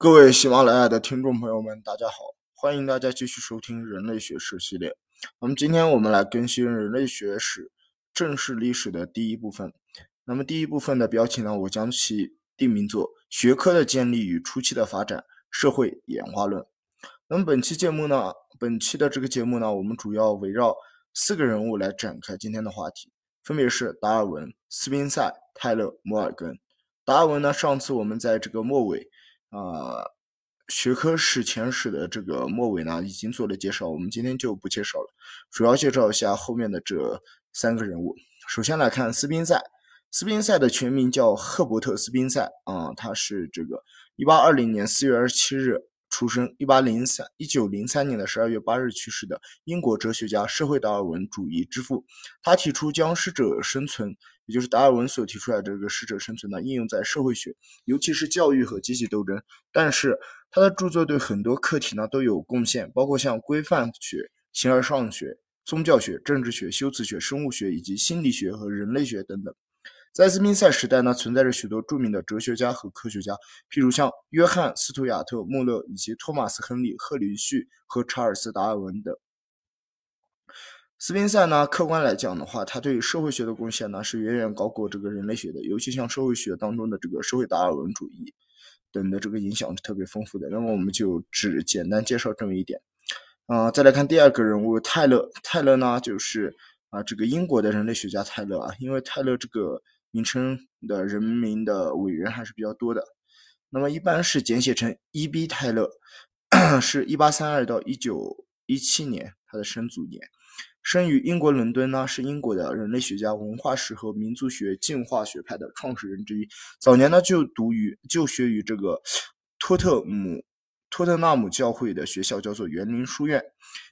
各位喜马拉雅的听众朋友们，大家好！欢迎大家继续收听人类学史系列。那么今天我们来更新人类学史正式历史的第一部分。那么第一部分的标题呢，我将其定名作《学科的建立与初期的发展：社会演化论》。那么本期节目呢，本期的这个节目呢，我们主要围绕四个人物来展开今天的话题，分别是达尔文、斯宾塞、泰勒、摩尔根。达尔文呢，上次我们在这个末尾。啊，学科史前史的这个末尾呢，已经做了介绍，我们今天就不介绍了，主要介绍一下后面的这三个人物。首先来看斯宾塞，斯宾塞的全名叫赫伯特·斯宾塞啊，他是这个一八二零年四月二十七日出生，一八零三一九零三年的十二月八日去世的英国哲学家、社会达尔文主义之父。他提出将适者生存。也就是达尔文所提出来的这个适者生存呢，应用在社会学，尤其是教育和阶级斗争。但是他的著作对很多课题呢都有贡献，包括像规范学、形而上学、宗教学、政治学、修辞学、生物学以及心理学和人类学等等。在斯宾塞时代呢，存在着许多著名的哲学家和科学家，譬如像约翰·斯图亚特·穆勒以及托马斯·亨利·赫林旭和查尔斯·达尔文等。斯宾塞呢，客观来讲的话，他对于社会学的贡献呢是远远高过这个人类学的，尤其像社会学当中的这个社会达尔文主义等的这个影响是特别丰富的。那么我们就只简单介绍这么一点。啊，再来看第二个人物泰勒，泰勒呢就是啊这个英国的人类学家泰勒啊，因为泰勒这个名称的人名的伟人还是比较多的，那么一般是简写成 E.B. 泰勒，是一八三二到一九一七年他的生卒年。生于英国伦敦呢，是英国的人类学家、文化史和民族学进化学派的创始人之一。早年呢就读于就学于这个托特姆托特纳姆教会的学校，叫做园林书院。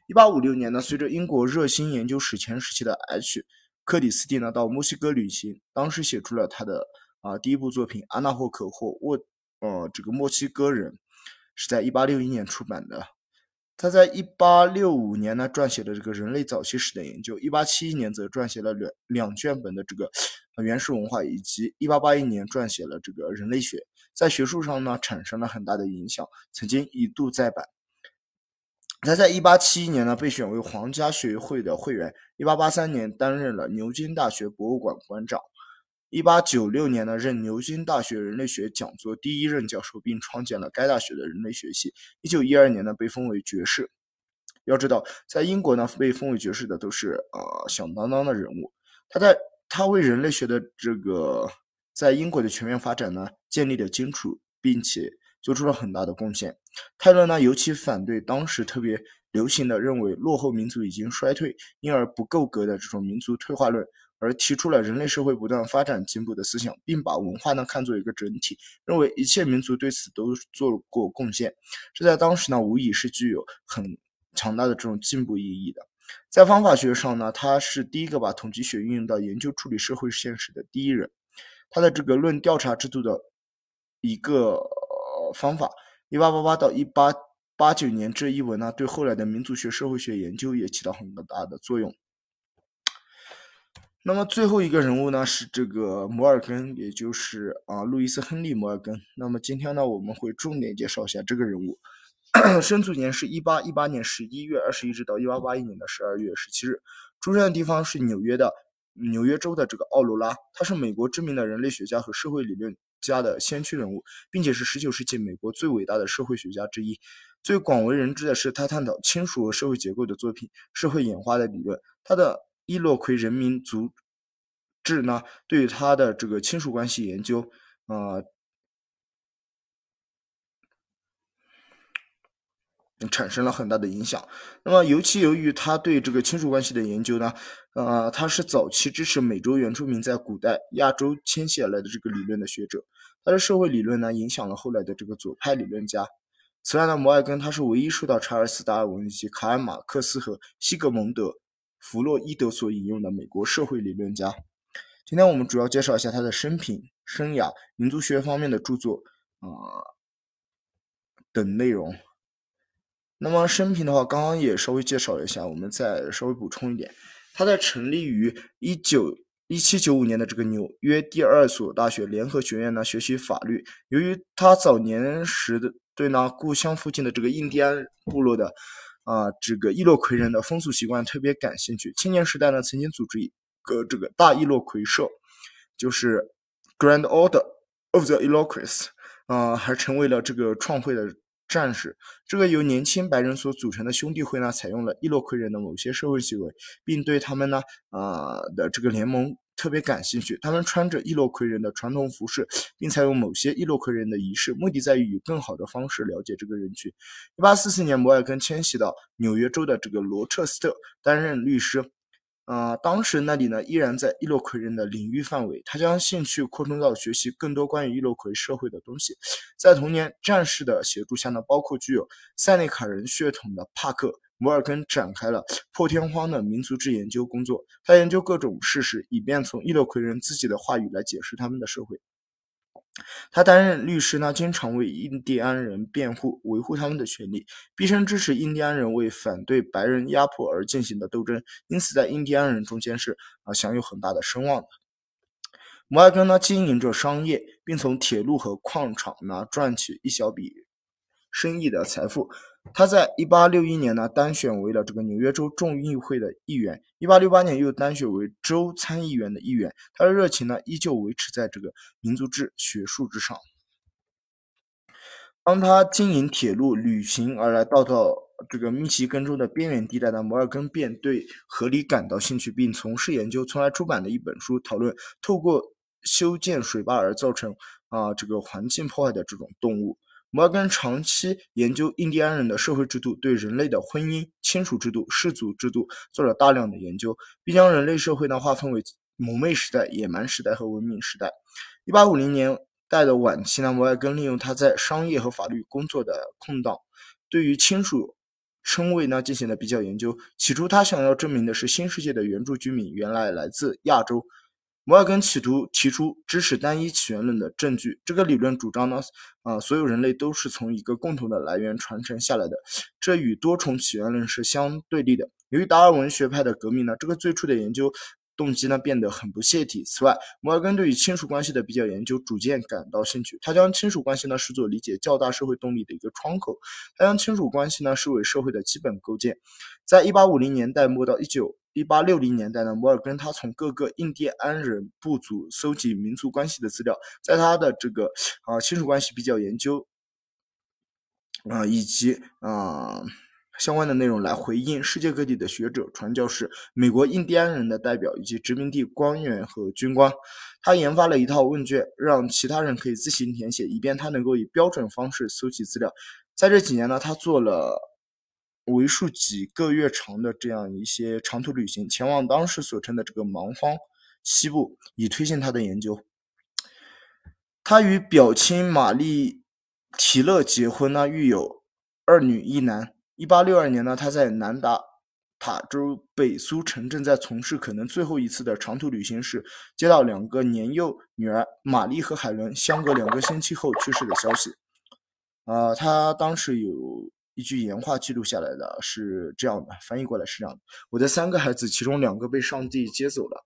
一八五六年呢，随着英国热心研究史前时期的 H 克里斯蒂呢到墨西哥旅行，当时写出了他的啊第一部作品《阿纳霍克或沃呃这个墨西哥人》，是在一八六一年出版的。他在一八六五年呢撰写了这个人类早期史的研究，一八七一年则撰写了两两卷本的这个原始文化，以及一八八一年撰写了这个人类学，在学术上呢产生了很大的影响，曾经一度再版。他在一八七一年呢被选为皇家学会的会员，一八八三年担任了牛津大学博物馆馆长。一八九六年呢，任牛津大学人类学讲座第一任教授，并创建了该大学的人类学系。一九一二年呢，被封为爵士。要知道，在英国呢，被封为爵士的都是呃响当当的人物。他在他为人类学的这个在英国的全面发展呢，建立了基础，并且做出了很大的贡献。泰勒呢，尤其反对当时特别流行的认为落后民族已经衰退，因而不够格的这种民族退化论。而提出了人类社会不断发展进步的思想，并把文化呢看作一个整体，认为一切民族对此都做过贡献。这在当时呢，无疑是具有很强大的这种进步意义的。在方法学上呢，他是第一个把统计学运用到研究处理社会现实的第一人。他的这个《论调查制度的一个方法》一八八八到一八八九年这一文呢，对后来的民族学、社会学研究也起到很大的作用。那么最后一个人物呢是这个摩尔根，也就是啊路易斯·亨利·摩尔根。那么今天呢我们会重点介绍一下这个人物，生卒年是一八一八年十一月二十一日到一八八一年的十二月十七日，出生的地方是纽约的纽约州的这个奥罗拉。他是美国知名的人类学家和社会理论家的先驱人物，并且是十九世纪美国最伟大的社会学家之一。最广为人知的是他探讨亲属和社会结构的作品《社会演化的理论》。他的伊洛奎人民族志呢，对他的这个亲属关系研究，啊，产生了很大的影响。那么，尤其由于他对这个亲属关系的研究呢，呃，他是早期支持美洲原住民在古代亚洲迁徙而来的这个理论的学者。他的社会理论呢，影响了后来的这个左派理论家。此外呢，摩尔根他是唯一受到查尔斯·达尔文以及卡尔·马克思和西格蒙德。弗洛伊德所引用的美国社会理论家。今天我们主要介绍一下他的生平、生涯、民族学方面的著作啊等内容。那么生平的话，刚刚也稍微介绍了一下，我们再稍微补充一点。他在成立于一九一七九五年的这个纽约第二所大学联合学院呢学习法律。由于他早年时的对呢故乡附近的这个印第安部落的啊这个伊洛魁人的风俗习惯特别感兴趣。青年时代呢，曾经组织一个这个大伊洛魁社，就是 Grand Order of the Iroquois，啊，还成为了这个创会的。战士，这个由年轻白人所组成的兄弟会呢，采用了伊洛魁人的某些社会行为，并对他们呢，啊的这个联盟特别感兴趣。他们穿着伊洛魁人的传统服饰，并采用某些伊洛魁人的仪式，目的在于以更好的方式了解这个人群。一八四四年，摩尔根迁徙到纽约州的这个罗彻斯特担任律师。呃，当时那里呢依然在伊洛魁人的领域范围，他将兴趣扩充到学习更多关于伊洛魁社会的东西。在同年战士的协助下呢，包括具有塞内卡人血统的帕克·摩尔根展开了破天荒的民族志研究工作。他研究各种事实，以便从伊洛魁人自己的话语来解释他们的社会。他担任律师呢，经常为印第安人辩护，维护他们的权利，毕生支持印第安人为反对白人压迫而进行的斗争，因此在印第安人中间是啊享有很大的声望的。摩尔根呢经营着商业，并从铁路和矿场呢赚取一小笔生意的财富。他在1861年呢当选为了这个纽约州众议会的议员，1868年又当选为州参议员的议员。他的热情呢依旧维持在这个民族志学术之上。当他经营铁路旅行而来到到这个密西根州的边缘地带的，摩尔根便对河狸感到兴趣，并从事研究，从而出版了一本书，讨论透过修建水坝而造成啊这个环境破坏的这种动物。摩根长期研究印第安人的社会制度，对人类的婚姻、亲属制度、氏族制度做了大量的研究，并将人类社会呢划分为蒙昧时代、野蛮时代和文明时代。一八五零年代的晚期呢，摩尔根利用他在商业和法律工作的空档，对于亲属称谓呢进行了比较研究。起初，他想要证明的是新世界的原住居民原来来自亚洲。摩尔根企图提出支持单一起源论的证据。这个理论主张呢，啊，所有人类都是从一个共同的来源传承下来的，这与多重起源论是相对立的。由于达尔文学派的革命呢，这个最初的研究动机呢变得很不切题。此外，摩尔根对于亲属关系的比较研究逐渐感到兴趣。他将亲属关系呢视作理解较大社会动力的一个窗口。他将亲属关系呢视为社会的基本构建。在一八五零年代末到一九。一八六零年代呢，摩尔根他从各个印第安人部族搜集民族关系的资料，在他的这个啊亲属关系比较研究啊以及啊相关的内容来回应世界各地的学者、传教士、美国印第安人的代表以及殖民地官员和军官。他研发了一套问卷，让其他人可以自行填写，以便他能够以标准方式搜集资料。在这几年呢，他做了。为数几个月长的这样一些长途旅行，前往当时所称的这个蛮荒西部，以推进他的研究。他与表亲玛丽提勒结婚呢，育有二女一男。一八六二年呢，他在南达塔州北苏城正在从事可能最后一次的长途旅行时，接到两个年幼女儿玛丽和海伦相隔两个星期后去世的消息。啊，他当时有。一句原话记录下来的是这样的，翻译过来是这样的：我的三个孩子，其中两个被上帝接走了，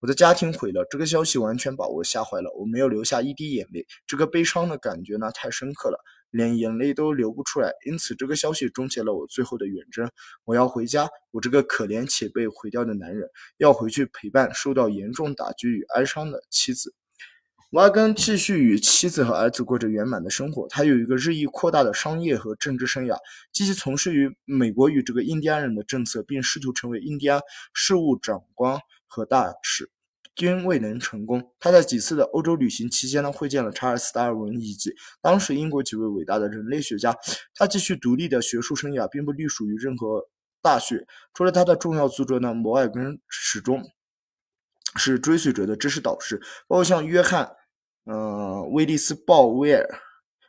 我的家庭毁了。这个消息完全把我吓坏了，我没有留下一滴眼泪。这个悲伤的感觉呢，太深刻了，连眼泪都流不出来。因此，这个消息终结了我最后的远征。我要回家，我这个可怜且被毁掉的男人，要回去陪伴受到严重打击与哀伤的妻子。摩尔根继续与妻子和儿子过着圆满的生活。他有一个日益扩大的商业和政治生涯，积极从事于美国与这个印第安人的政策，并试图成为印第安事务长官和大使，均未能成功。他在几次的欧洲旅行期间呢，会见了查尔斯·达尔文以及当时英国几位伟大的人类学家。他继续独立的学术生涯，并不隶属于任何大学。除了他的重要著作呢，摩尔根始终是追随者的知识导师，包括像约翰。呃，威利斯·鲍威尔，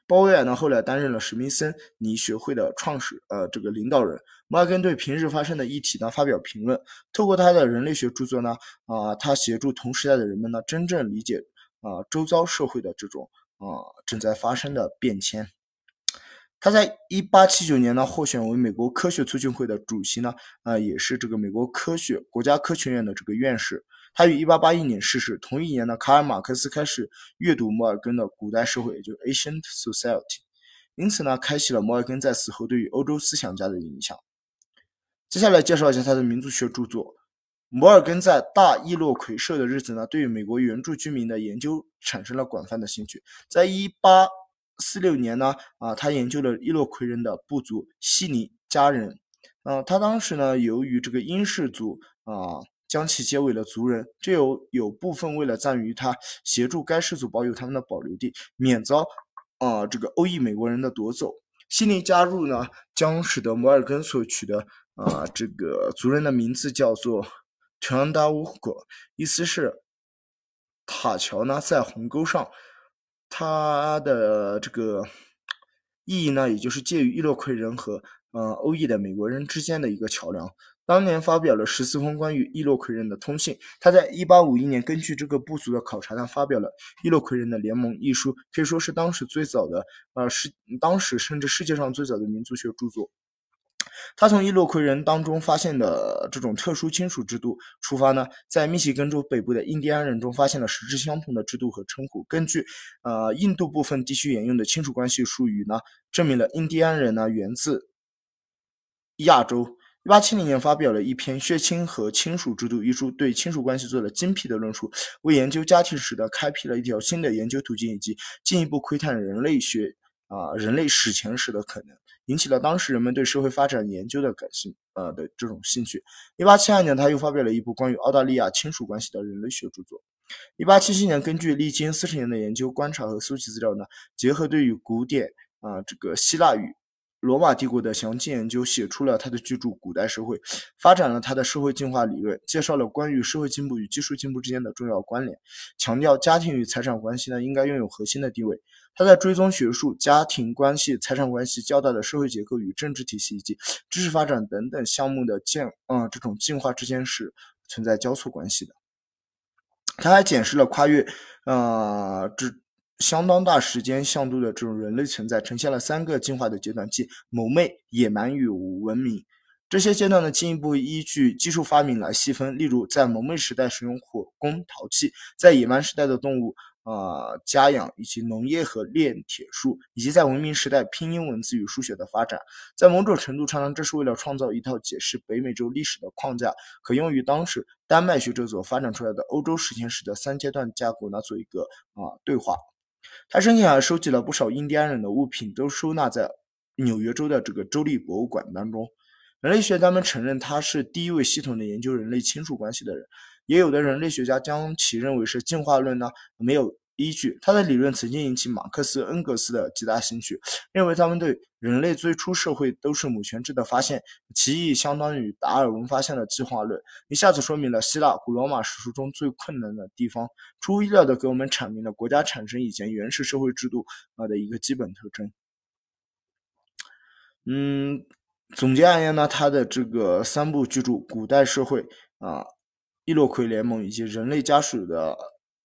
鲍威尔呢后来担任了史密森尼学会的创始呃这个领导人。摩根对平日发生的议题呢发表评论，透过他的人类学著作呢啊，他协助同时代的人们呢真正理解啊周遭社会的这种啊正在发生的变迁。他在一八七九年呢获选为美国科学促进会的主席呢啊也是这个美国科学国家科学院的这个院士。他于1881年逝世。同一年呢，卡尔马克思开始阅读摩尔根的《古代社会》，也就是《Ancient Society》，因此呢，开启了摩尔根在死后对于欧洲思想家的影响。接下来介绍一下他的民族学著作。摩尔根在大易洛魁社的日子呢，对于美国原住居民的研究产生了广泛的兴趣。在一八四六年呢，啊，他研究了易洛魁人的部族悉尼家人。啊，他当时呢，由于这个英氏族啊，将其接为了族人，这有有部分为了赞于他协助该氏族保有他们的保留地，免遭啊这个欧裔美国人的夺走。悉尼加入呢，将使得摩尔根所取的啊这个族人的名字叫做。全达乌果，意思是塔桥呢在鸿沟上，它的这个意义呢，也就是介于伊洛魁人和呃欧裔的美国人之间的一个桥梁。当年发表了十四封关于伊洛魁人的通信。他在一八五一年根据这个部族的考察他，发表了《伊洛魁人的联盟》一书，可以说是当时最早的呃是当时甚至世界上最早的民族学著作。他从伊洛魁人当中发现的这种特殊亲属制度出发呢，在密西根州北部的印第安人中发现了实质相同的制度和称呼。根据呃印度部分地区沿用的亲属关系术语呢，证明了印第安人呢源自亚洲。一八七零年发表了一篇《血亲和亲属制度》一书，对亲属关系做了精辟的论述，为研究家庭史的开辟了一条新的研究途径，以及进一步窥探人类学啊人类史前史的可能。引起了当时人们对社会发展研究的感兴呃的这种兴趣。一八七二年，他又发表了一部关于澳大利亚亲属关系的人类学著作。一八七七年，根据历经四十年的研究、观察和搜集资料呢，结合对于古典啊这个希腊语、罗马帝国的详细研究，写出了他的巨著《古代社会》，发展了他的社会进化理论，介绍了关于社会进步与技术进步之间的重要关联，强调家庭与财产关系呢应该拥有核心的地位。他在追踪学术、家庭关系、财产关系、较大的社会结构与政治体系以及知识发展等等项目的进，嗯，这种进化之间是存在交错关系的。他还检视了跨越，呃，这相当大时间向度的这种人类存在，呈现了三个进化的阶段，即蒙昧、野蛮与文明。这些阶段呢，进一步依据技术发明来细分。例如，在蒙昧时代使用火攻陶器，在野蛮时代的动物。啊，家养以及农业和炼铁术，以及在文明时代拼音文字与书写的发展，在某种程度上呢，这是为了创造一套解释北美洲历史的框架，可用于当时丹麦学者所发展出来的欧洲史前史的三阶段架构呢做一个啊对话。他生前还收集了不少印第安人的物品，都收纳在纽约州的这个州立博物馆当中。人类学家们承认他是第一位系统的研究人类亲属关系的人。也有的人类学家将其认为是进化论呢没有依据。他的理论曾经引起马克思、恩格斯的极大兴趣，认为他们对人类最初社会都是母权制的发现，其意义相当于达尔文发现了进化论，一下子说明了希腊、古罗马史书中最困难的地方，出乎意料的给我们阐明了国家产生以前原始社会制度啊的一个基本特征。嗯，总结而言呢，他的这个三部巨著《古代社会》啊。伊洛魁联盟以及人类家属的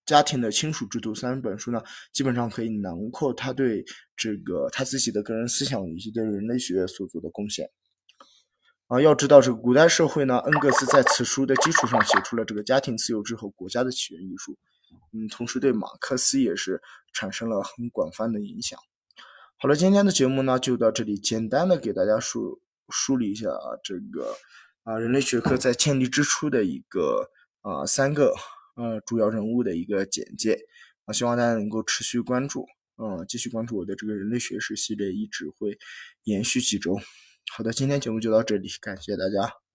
家庭的亲属制度三本书呢，基本上可以囊括他对这个他自己的个人思想以及对人类学所做的贡献。啊，要知道这个古代社会呢，恩格斯在此书的基础上写出了这个家庭自由之后国家的起源艺术。嗯，同时对马克思也是产生了很广泛的影响。好了，今天的节目呢就到这里，简单的给大家梳梳理一下啊这个。啊，人类学科在建立之初的一个啊三个呃主要人物的一个简介啊，希望大家能够持续关注，嗯，继续关注我的这个人类学史系列，一直会延续几周。好的，今天节目就到这里，感谢大家。